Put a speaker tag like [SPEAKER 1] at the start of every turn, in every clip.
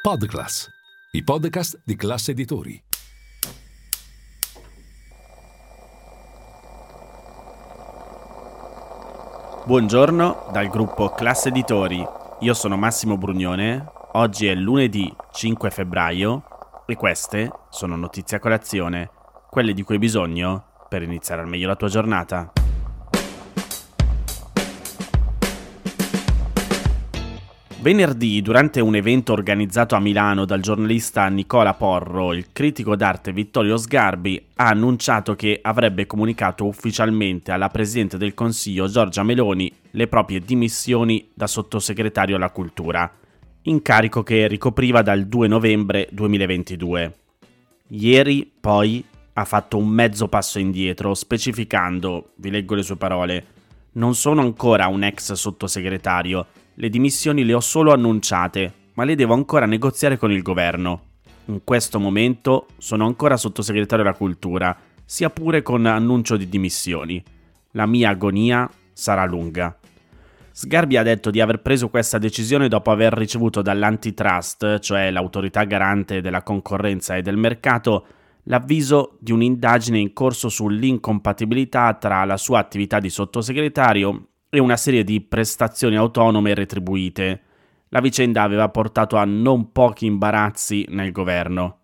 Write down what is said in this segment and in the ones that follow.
[SPEAKER 1] Podclass, i podcast di classe editori.
[SPEAKER 2] Buongiorno dal gruppo Classe Editori. Io sono Massimo Brugnone. Oggi è lunedì 5 febbraio e queste sono notizie a colazione, quelle di cui hai bisogno per iniziare al meglio la tua giornata. Venerdì, durante un evento organizzato a Milano dal giornalista Nicola Porro, il critico d'arte Vittorio Sgarbi ha annunciato che avrebbe comunicato ufficialmente alla Presidente del Consiglio Giorgia Meloni le proprie dimissioni da sottosegretario alla cultura, incarico che ricopriva dal 2 novembre 2022. Ieri, poi, ha fatto un mezzo passo indietro, specificando, vi leggo le sue parole, non sono ancora un ex sottosegretario, le dimissioni le ho solo annunciate, ma le devo ancora negoziare con il governo. In questo momento sono ancora sottosegretario alla cultura, sia pure con annuncio di dimissioni. La mia agonia sarà lunga. Sgarbi ha detto di aver preso questa decisione dopo aver ricevuto dall'antitrust, cioè l'autorità garante della concorrenza e del mercato, l'avviso di un'indagine in corso sull'incompatibilità tra la sua attività di sottosegretario e una serie di prestazioni autonome retribuite. La vicenda aveva portato a non pochi imbarazzi nel governo.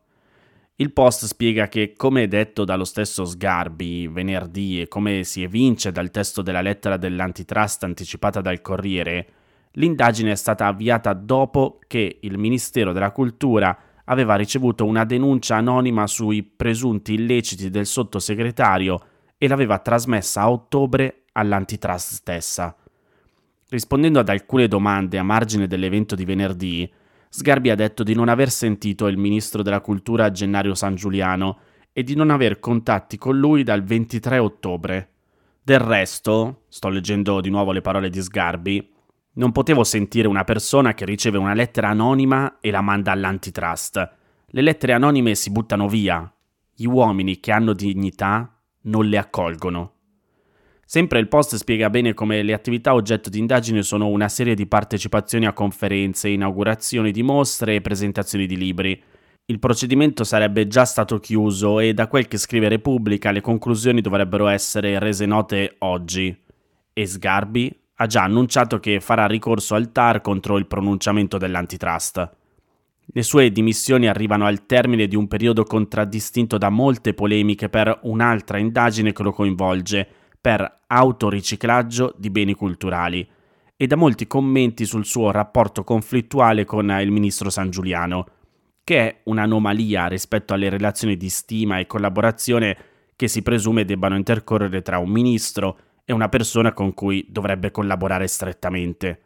[SPEAKER 2] Il post spiega che, come detto dallo stesso Sgarbi venerdì e come si evince dal testo della lettera dell'antitrust anticipata dal Corriere, l'indagine è stata avviata dopo che il Ministero della Cultura aveva ricevuto una denuncia anonima sui presunti illeciti del sottosegretario e l'aveva trasmessa a ottobre all'antitrust stessa. Rispondendo ad alcune domande a margine dell'evento di venerdì, Sgarbi ha detto di non aver sentito il ministro della cultura Gennario San Giuliano e di non aver contatti con lui dal 23 ottobre. Del resto, sto leggendo di nuovo le parole di Sgarbi, non potevo sentire una persona che riceve una lettera anonima e la manda all'antitrust. Le lettere anonime si buttano via. Gli uomini che hanno dignità non le accolgono. Sempre il post spiega bene come le attività oggetto di indagine sono una serie di partecipazioni a conferenze, inaugurazioni di mostre e presentazioni di libri. Il procedimento sarebbe già stato chiuso e da quel che scrive Repubblica le conclusioni dovrebbero essere rese note oggi. E Sgarbi ha già annunciato che farà ricorso al TAR contro il pronunciamento dell'antitrust. Le sue dimissioni arrivano al termine di un periodo contraddistinto da molte polemiche per un'altra indagine che lo coinvolge, per autoriciclaggio di beni culturali e da molti commenti sul suo rapporto conflittuale con il ministro San Giuliano, che è un'anomalia rispetto alle relazioni di stima e collaborazione che si presume debbano intercorrere tra un ministro e una persona con cui dovrebbe collaborare strettamente.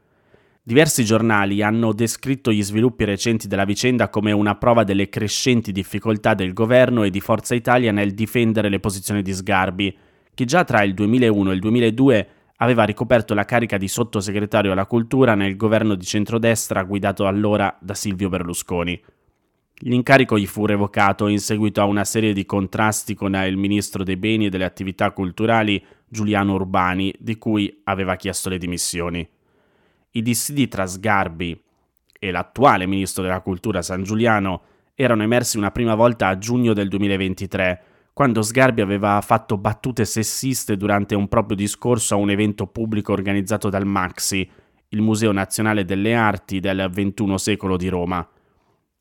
[SPEAKER 2] Diversi giornali hanno descritto gli sviluppi recenti della vicenda come una prova delle crescenti difficoltà del governo e di Forza Italia nel difendere le posizioni di Sgarbi, che già tra il 2001 e il 2002 aveva ricoperto la carica di sottosegretario alla cultura nel governo di centrodestra guidato allora da Silvio Berlusconi. L'incarico gli fu revocato in seguito a una serie di contrasti con il ministro dei beni e delle attività culturali Giuliano Urbani, di cui aveva chiesto le dimissioni. I dissidi tra Sgarbi e l'attuale ministro della cultura San Giuliano erano emersi una prima volta a giugno del 2023, quando Sgarbi aveva fatto battute sessiste durante un proprio discorso a un evento pubblico organizzato dal Maxi, il Museo Nazionale delle Arti del XXI secolo di Roma.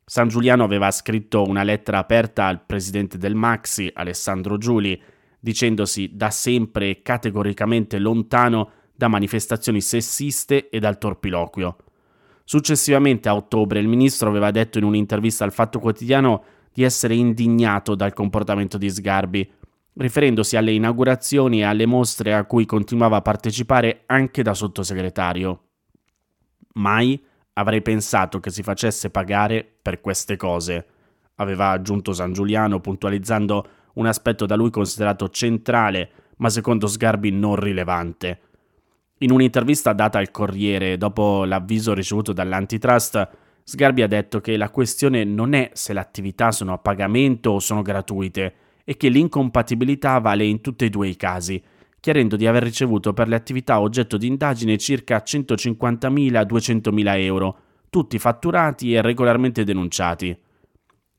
[SPEAKER 2] San Giuliano aveva scritto una lettera aperta al presidente del Maxi, Alessandro Giuli, dicendosi da sempre categoricamente lontano da manifestazioni sessiste e dal torpiloquio. Successivamente a ottobre il ministro aveva detto in un'intervista al Fatto Quotidiano di essere indignato dal comportamento di Sgarbi, riferendosi alle inaugurazioni e alle mostre a cui continuava a partecipare anche da sottosegretario. Mai avrei pensato che si facesse pagare per queste cose, aveva aggiunto San Giuliano puntualizzando un aspetto da lui considerato centrale, ma secondo Sgarbi non rilevante. In un'intervista data al Corriere dopo l'avviso ricevuto dall'antitrust, Sgarbi ha detto che la questione non è se le attività sono a pagamento o sono gratuite e che l'incompatibilità vale in tutti e due i casi, chiarendo di aver ricevuto per le attività oggetto di indagine circa 150.000-200.000 euro, tutti fatturati e regolarmente denunciati.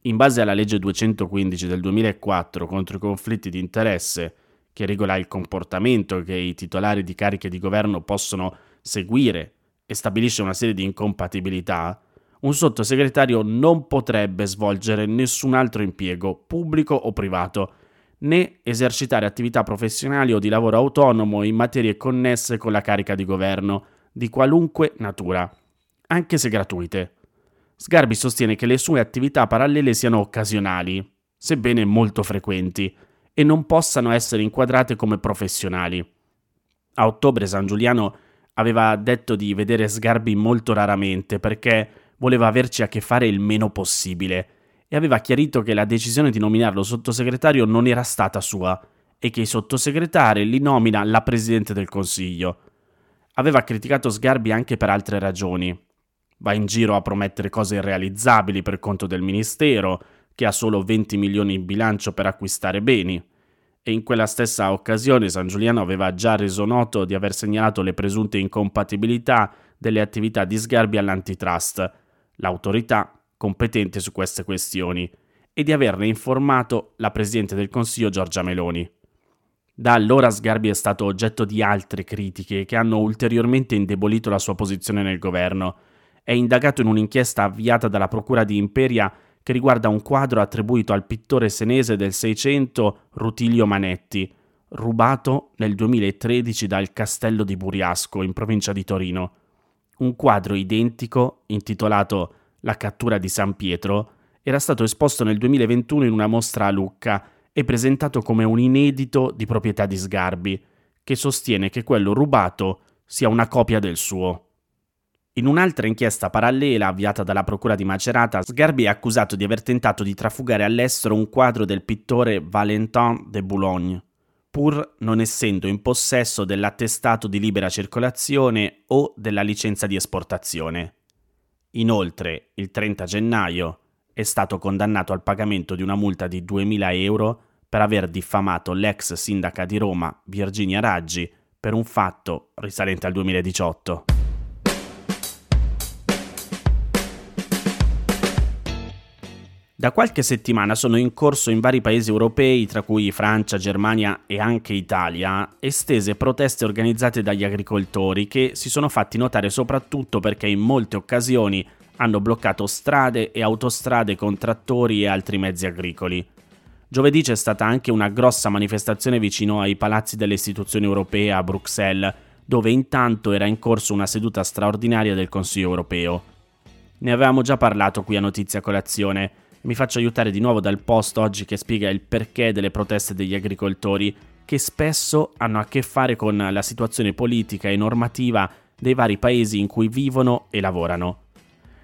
[SPEAKER 2] In base alla legge 215 del 2004 contro i conflitti di interesse, che regola il comportamento che i titolari di cariche di governo possono seguire e stabilisce una serie di incompatibilità, un sottosegretario non potrebbe svolgere nessun altro impiego, pubblico o privato, né esercitare attività professionali o di lavoro autonomo in materie connesse con la carica di governo, di qualunque natura, anche se gratuite. Sgarbi sostiene che le sue attività parallele siano occasionali, sebbene molto frequenti, e non possano essere inquadrate come professionali. A ottobre San Giuliano aveva detto di vedere Sgarbi molto raramente perché voleva averci a che fare il meno possibile e aveva chiarito che la decisione di nominarlo sottosegretario non era stata sua e che i sottosegretari li nomina la Presidente del Consiglio. Aveva criticato Sgarbi anche per altre ragioni. Va in giro a promettere cose irrealizzabili per conto del Ministero, che ha solo 20 milioni in bilancio per acquistare beni. E in quella stessa occasione San Giuliano aveva già reso noto di aver segnalato le presunte incompatibilità delle attività di Sgarbi all'antitrust, l'autorità competente su queste questioni, e di averne informato la Presidente del Consiglio Giorgia Meloni. Da allora Sgarbi è stato oggetto di altre critiche che hanno ulteriormente indebolito la sua posizione nel governo. È indagato in un'inchiesta avviata dalla Procura di Imperia che riguarda un quadro attribuito al pittore senese del Seicento Rutilio Manetti, rubato nel 2013 dal Castello di Buriasco in provincia di Torino. Un quadro identico, intitolato La cattura di San Pietro, era stato esposto nel 2021 in una mostra a Lucca e presentato come un inedito di proprietà di Sgarbi, che sostiene che quello rubato sia una copia del suo. In un'altra inchiesta parallela avviata dalla Procura di Macerata, Sgarbi è accusato di aver tentato di trafugare all'estero un quadro del pittore Valentin de Boulogne, pur non essendo in possesso dell'attestato di libera circolazione o della licenza di esportazione. Inoltre, il 30 gennaio, è stato condannato al pagamento di una multa di 2.000 euro per aver diffamato l'ex sindaca di Roma, Virginia Raggi, per un fatto risalente al 2018. Da qualche settimana sono in corso in vari paesi europei, tra cui Francia, Germania e anche Italia, estese proteste organizzate dagli agricoltori che si sono fatti notare soprattutto perché in molte occasioni hanno bloccato strade e autostrade con trattori e altri mezzi agricoli. Giovedì c'è stata anche una grossa manifestazione vicino ai palazzi delle istituzioni europee a Bruxelles, dove intanto era in corso una seduta straordinaria del Consiglio europeo. Ne avevamo già parlato qui a Notizia Colazione mi faccio aiutare di nuovo dal post oggi che spiega il perché delle proteste degli agricoltori, che spesso hanno a che fare con la situazione politica e normativa dei vari paesi in cui vivono e lavorano.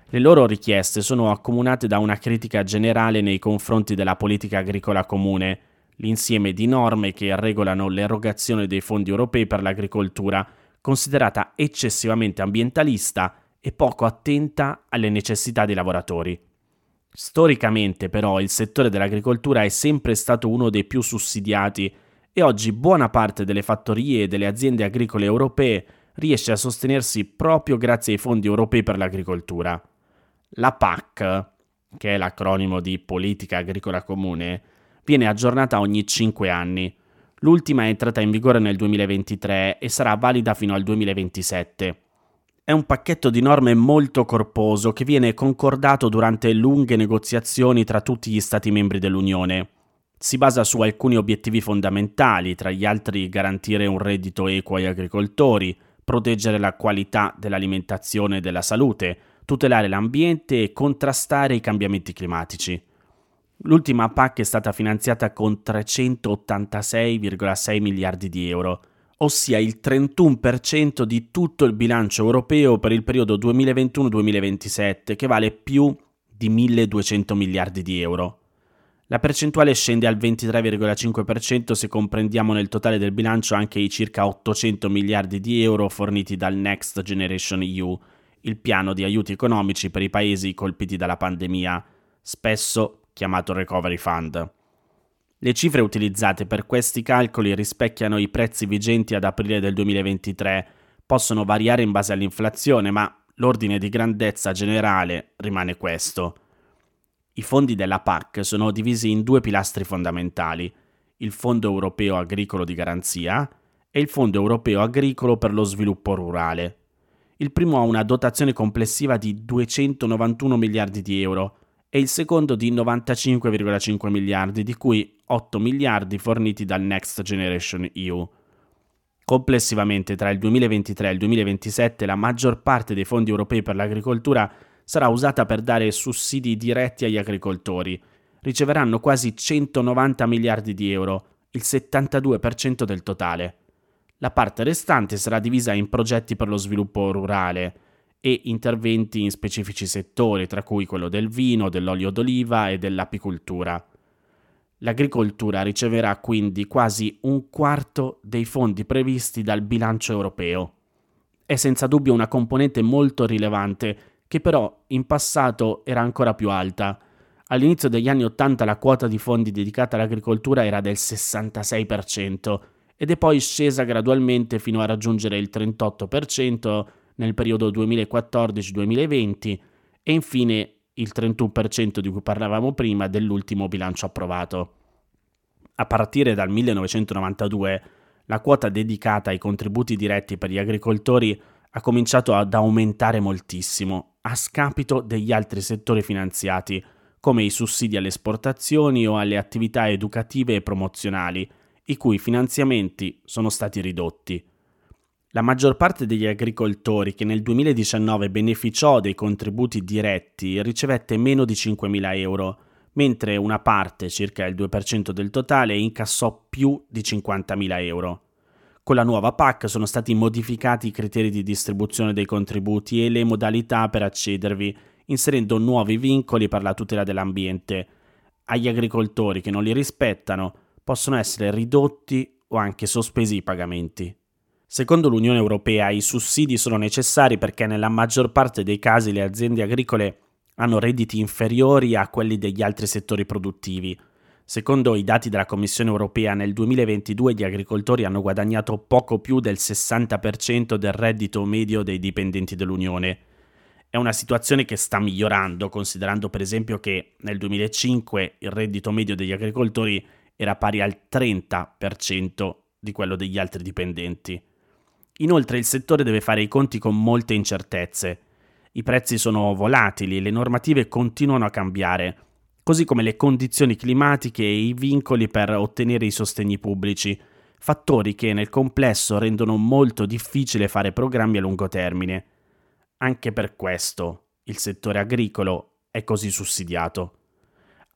[SPEAKER 2] Le loro richieste sono accomunate da una critica generale nei confronti della politica agricola comune, l'insieme di norme che regolano l'erogazione dei fondi europei per l'agricoltura, considerata eccessivamente ambientalista e poco attenta alle necessità dei lavoratori. Storicamente però il settore dell'agricoltura è sempre stato uno dei più sussidiati e oggi buona parte delle fattorie e delle aziende agricole europee riesce a sostenersi proprio grazie ai fondi europei per l'agricoltura. La PAC, che è l'acronimo di Politica Agricola Comune, viene aggiornata ogni 5 anni. L'ultima è entrata in vigore nel 2023 e sarà valida fino al 2027. È un pacchetto di norme molto corposo che viene concordato durante lunghe negoziazioni tra tutti gli Stati membri dell'Unione. Si basa su alcuni obiettivi fondamentali, tra gli altri garantire un reddito equo agli agricoltori, proteggere la qualità dell'alimentazione e della salute, tutelare l'ambiente e contrastare i cambiamenti climatici. L'ultima PAC è stata finanziata con 386,6 miliardi di euro, ossia il 31% di tutto il bilancio europeo per il periodo 2021-2027, che vale più di 1200 miliardi di euro. La percentuale scende al 23,5% se comprendiamo nel totale del bilancio anche i circa 800 miliardi di euro forniti dal Next Generation EU, il piano di aiuti economici per i paesi colpiti dalla pandemia, spesso chiamato Recovery Fund. Le cifre utilizzate per questi calcoli rispecchiano i prezzi vigenti ad aprile del 2023, possono variare in base all'inflazione, ma l'ordine di grandezza generale rimane questo. I fondi della PAC sono divisi in due pilastri fondamentali, il Fondo Europeo Agricolo di Garanzia e il Fondo Europeo Agricolo per lo Sviluppo Rurale. Il primo ha una dotazione complessiva di 291 miliardi di euro e il secondo di 95,5 miliardi, di cui 8 miliardi forniti dal Next Generation EU. Complessivamente tra il 2023 e il 2027 la maggior parte dei fondi europei per l'agricoltura sarà usata per dare sussidi diretti agli agricoltori. Riceveranno quasi 190 miliardi di euro, il 72% del totale. La parte restante sarà divisa in progetti per lo sviluppo rurale e interventi in specifici settori, tra cui quello del vino, dell'olio d'oliva e dell'apicoltura. L'agricoltura riceverà quindi quasi un quarto dei fondi previsti dal bilancio europeo. È senza dubbio una componente molto rilevante che però in passato era ancora più alta. All'inizio degli anni 80 la quota di fondi dedicata all'agricoltura era del 66% ed è poi scesa gradualmente fino a raggiungere il 38% nel periodo 2014-2020 e infine il 31% di cui parlavamo prima dell'ultimo bilancio approvato. A partire dal 1992 la quota dedicata ai contributi diretti per gli agricoltori ha cominciato ad aumentare moltissimo, a scapito degli altri settori finanziati, come i sussidi alle esportazioni o alle attività educative e promozionali, i cui finanziamenti sono stati ridotti. La maggior parte degli agricoltori che nel 2019 beneficiò dei contributi diretti ricevette meno di 5.000 euro, mentre una parte, circa il 2% del totale, incassò più di 50.000 euro. Con la nuova PAC sono stati modificati i criteri di distribuzione dei contributi e le modalità per accedervi, inserendo nuovi vincoli per la tutela dell'ambiente. Agli agricoltori che non li rispettano possono essere ridotti o anche sospesi i pagamenti. Secondo l'Unione Europea i sussidi sono necessari perché nella maggior parte dei casi le aziende agricole hanno redditi inferiori a quelli degli altri settori produttivi. Secondo i dati della Commissione europea, nel 2022 gli agricoltori hanno guadagnato poco più del 60% del reddito medio dei dipendenti dell'Unione. È una situazione che sta migliorando, considerando per esempio che nel 2005 il reddito medio degli agricoltori era pari al 30% di quello degli altri dipendenti. Inoltre il settore deve fare i conti con molte incertezze. I prezzi sono volatili, le normative continuano a cambiare così come le condizioni climatiche e i vincoli per ottenere i sostegni pubblici, fattori che nel complesso rendono molto difficile fare programmi a lungo termine. Anche per questo il settore agricolo è così sussidiato.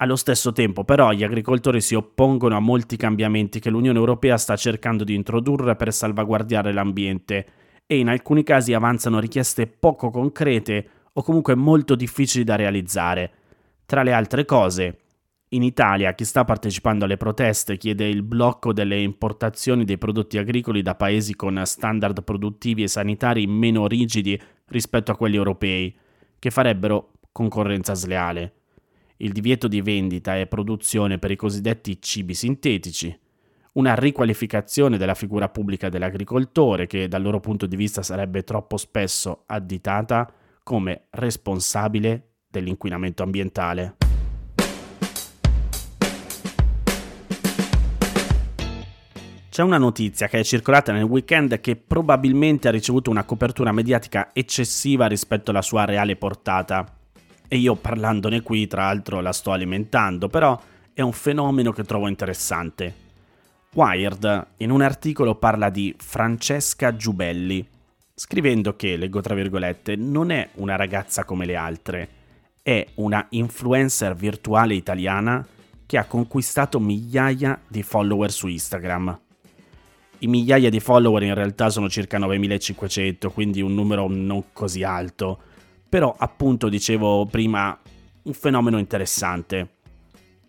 [SPEAKER 2] Allo stesso tempo però gli agricoltori si oppongono a molti cambiamenti che l'Unione Europea sta cercando di introdurre per salvaguardare l'ambiente e in alcuni casi avanzano richieste poco concrete o comunque molto difficili da realizzare, tra le altre cose, in Italia chi sta partecipando alle proteste chiede il blocco delle importazioni dei prodotti agricoli da paesi con standard produttivi e sanitari meno rigidi rispetto a quelli europei, che farebbero concorrenza sleale. Il divieto di vendita e produzione per i cosiddetti cibi sintetici, una riqualificazione della figura pubblica dell'agricoltore che dal loro punto di vista sarebbe troppo spesso additata come responsabile dell'inquinamento ambientale. C'è una notizia che è circolata nel weekend che probabilmente ha ricevuto una copertura mediatica eccessiva rispetto alla sua reale portata. E io parlandone qui, tra l'altro, la sto alimentando, però è un fenomeno che trovo interessante. Wired in un articolo parla di Francesca Giubelli, scrivendo che, leggo tra virgolette, non è una ragazza come le altre, è una influencer virtuale italiana che ha conquistato migliaia di follower su Instagram. I migliaia di follower in realtà sono circa 9500, quindi un numero non così alto. Però appunto dicevo prima un fenomeno interessante.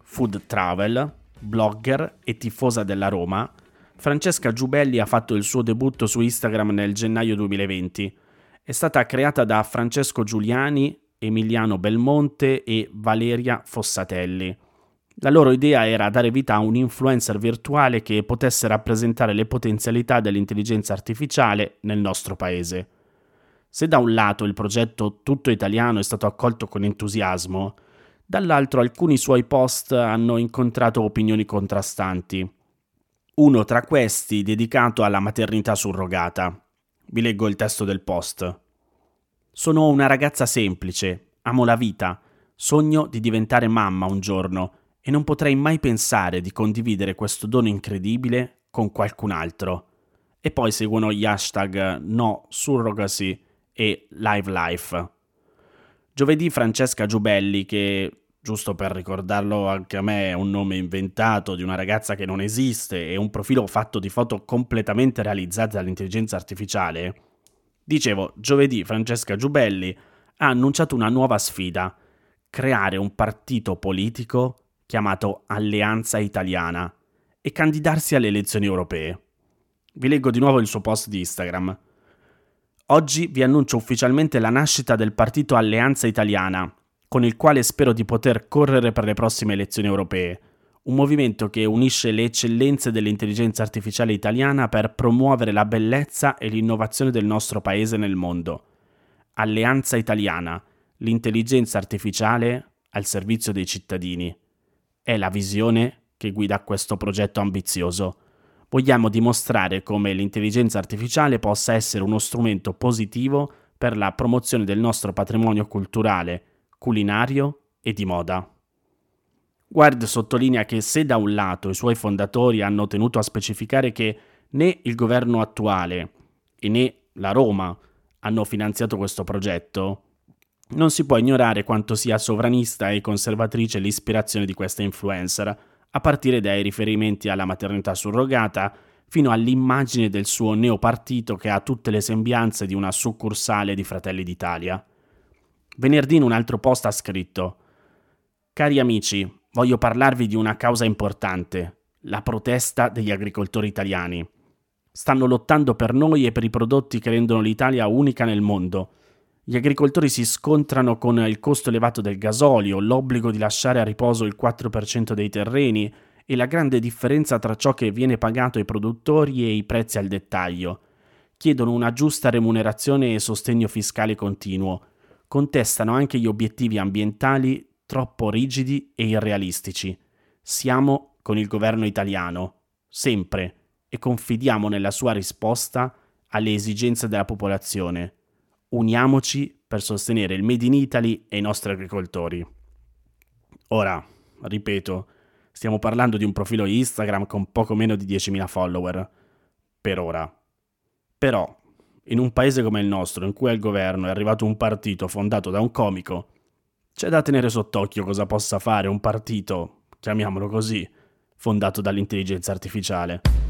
[SPEAKER 2] Food travel, blogger e tifosa della Roma, Francesca Giubelli ha fatto il suo debutto su Instagram nel gennaio 2020. È stata creata da Francesco Giuliani, Emiliano Belmonte e Valeria Fossatelli. La loro idea era dare vita a un influencer virtuale che potesse rappresentare le potenzialità dell'intelligenza artificiale nel nostro paese. Se da un lato il progetto tutto italiano è stato accolto con entusiasmo, dall'altro alcuni suoi post hanno incontrato opinioni contrastanti. Uno tra questi dedicato alla maternità surrogata. Vi leggo il testo del post. Sono una ragazza semplice, amo la vita, sogno di diventare mamma un giorno e non potrei mai pensare di condividere questo dono incredibile con qualcun altro. E poi seguono gli hashtag no surrogacy e live life. Giovedì Francesca Giubelli, che giusto per ricordarlo anche a me è un nome inventato di una ragazza che non esiste e un profilo fatto di foto completamente realizzate dall'intelligenza artificiale, dicevo, giovedì Francesca Giubelli ha annunciato una nuova sfida, creare un partito politico chiamato Alleanza Italiana, e candidarsi alle elezioni europee. Vi leggo di nuovo il suo post di Instagram. Oggi vi annuncio ufficialmente la nascita del partito Alleanza Italiana, con il quale spero di poter correre per le prossime elezioni europee, un movimento che unisce le eccellenze dell'intelligenza artificiale italiana per promuovere la bellezza e l'innovazione del nostro paese nel mondo. Alleanza Italiana, l'intelligenza artificiale al servizio dei cittadini è la visione che guida questo progetto ambizioso. Vogliamo dimostrare come l'intelligenza artificiale possa essere uno strumento positivo per la promozione del nostro patrimonio culturale, culinario e di moda. Guard sottolinea che se da un lato i suoi fondatori hanno tenuto a specificare che né il governo attuale e né la Roma hanno finanziato questo progetto, non si può ignorare quanto sia sovranista e conservatrice l'ispirazione di questa influencer, a partire dai riferimenti alla maternità surrogata fino all'immagine del suo neopartito che ha tutte le sembianze di una succursale di Fratelli d'Italia. Venerdì in un altro post ha scritto Cari amici, voglio parlarvi di una causa importante, la protesta degli agricoltori italiani. Stanno lottando per noi e per i prodotti che rendono l'Italia unica nel mondo gli agricoltori si scontrano con il costo elevato del gasolio, l'obbligo di lasciare a riposo il 4% dei terreni e la grande differenza tra ciò che viene pagato ai produttori e i prezzi al dettaglio. Chiedono una giusta remunerazione e sostegno fiscale continuo. Contestano anche gli obiettivi ambientali troppo rigidi e irrealistici. Siamo con il governo italiano, sempre, e confidiamo nella sua risposta alle esigenze della popolazione uniamoci per sostenere il Made in Italy e i nostri agricoltori. Ora, ripeto, stiamo parlando di un profilo Instagram con poco meno di 10.000 follower, per ora. Però, in un paese come il nostro, in cui al governo è arrivato un partito fondato da un comico, c'è da tenere sott'occhio cosa possa fare un partito, chiamiamolo così, fondato dall'intelligenza artificiale.